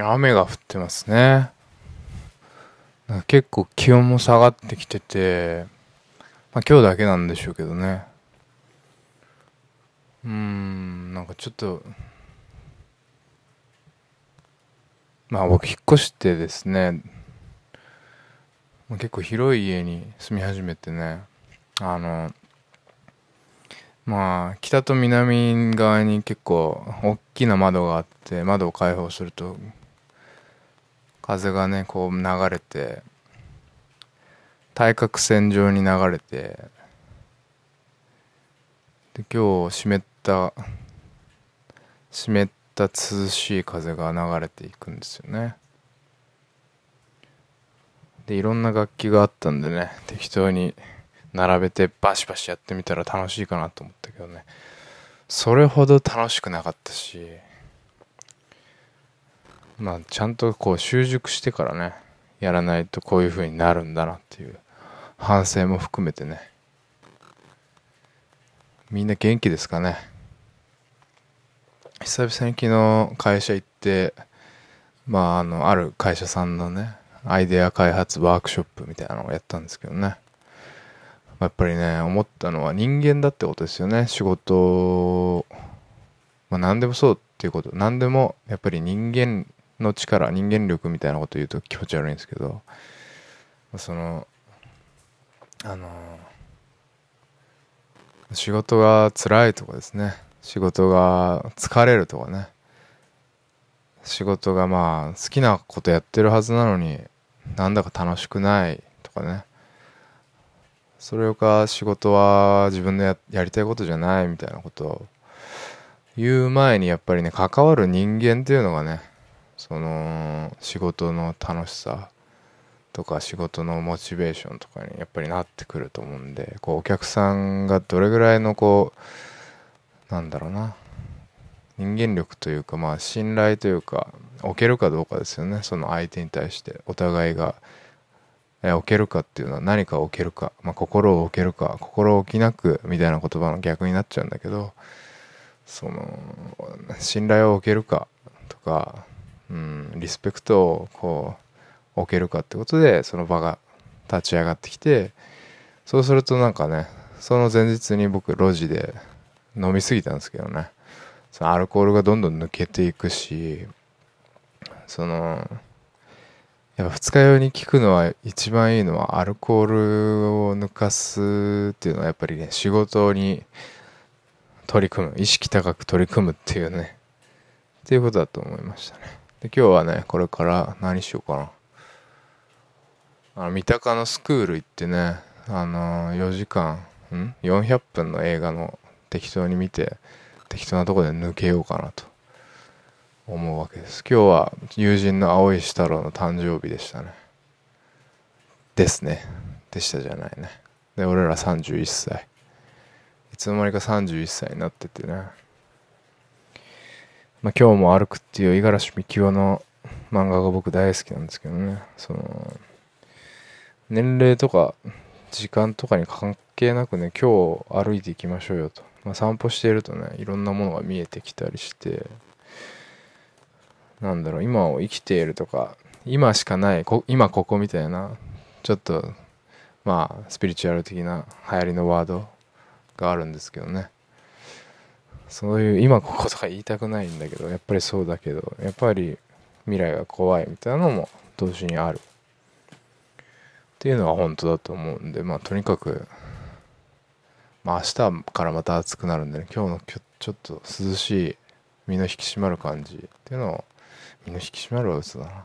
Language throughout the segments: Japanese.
雨が降ってますね。結構気温も下がってきてて、まあ今日だけなんでしょうけどね。うん、なんかちょっと、まあ僕引っ越してですね、結構広い家に住み始めてね、あの、まあ北と南側に結構大きな窓があって窓を開放すると風がねこう流れて対角線上に流れてで今日湿った湿った涼しい風が流れていくんですよね。でいろんな楽器があったんでね適当に並べてバシバシやってみたら楽しいかなと思ったけどね。それほど楽しくなかったしまあちゃんとこう習熟してからねやらないとこういう風になるんだなっていう反省も含めてね。みんな元気ですかね？久々に昨日会社行ってまああのある会社さんのねアイデア開発ワークショップみたいなのをやったんですけどね。やっぱりね思ったのは人間だってことですよね。仕事まあ何でもそうっていうこと。何でもやっぱり人間の力人間力みたいなこと言うと気持ち悪いんですけどそのあの仕事が辛いとかですね。仕事が疲れるとかね。仕事がまあ好きなことやってるはずなのになんだか楽しくないとかね。それか仕事は自分でややりたいことじゃないみたいなことを言う前にやっぱりね関わる人間っていうのがねその仕事の楽しさとか仕事のモチベーションとかにやっぱりなってくると思うんでこうお客さんがどれぐらいのこうなんだろうな人間力というかまあ信頼というか置けるかどうかですよね。その相手に対してお互いが置けるかっていうのは何か置けるか、まあ、心を置けるか心置きなくみたいな言葉の逆になっちゃうんだけどその信頼を置けるかとか、うん、リスペクトをこう置けるかってことでその場が立ち上がってきてそうするとなんかねその前日に僕路地で飲みすぎたんですけどね。そのアルコールがどんどん抜けていくしそのやっぱ二日酔いに効くのは一番いいのはアルコールを抜かすっていうのはやっぱりね仕事に取り組む意識高く取り組むっていうねっていうことだと思いましたね。で今日はねこれから何しようかな。あの三鷹のスクール行ってねあの4時間ん？400分の映画の適当に見て適当なとこで抜けようかなと思うわけです。今日は友人の青石太郎の誕生日でしたね。ですね。でしたじゃないね。で俺ら31歳。いつの間にか31歳になっててね。まあ今日も歩くっていう五十嵐美樹夫の漫画が僕大好きなんですけどね。その年齢とか時間とかに関係なくね今日歩いていきましょうよと、まあ、散歩しているとねいろんなものが見えてきたりして。なんだろう今を生きているとか今しかない今ここみたいなちょっとまあスピリチュアル的な流行りのワードがあるんですけどね。そういう今こことか言いたくないんだけどやっぱりそうだけどやっぱり未来が怖いみたいなのも同時にある。っていうのは本当だと思うんでまあとにかくまあ明日からまた暑くなるんでね今日のちょっと涼しい身の引き締まる感じ。っていうのを身の引き締まるは嘘だな。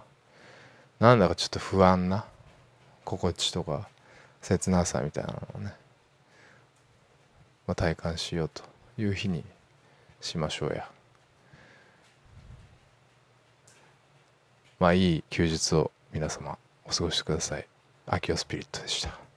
なんだかちょっと不安な心地とか切なさみたいなのをね、まあ、体感しようという日にしましょうや。まあいい休日を皆様お過ごしください。アキオスピリットでした。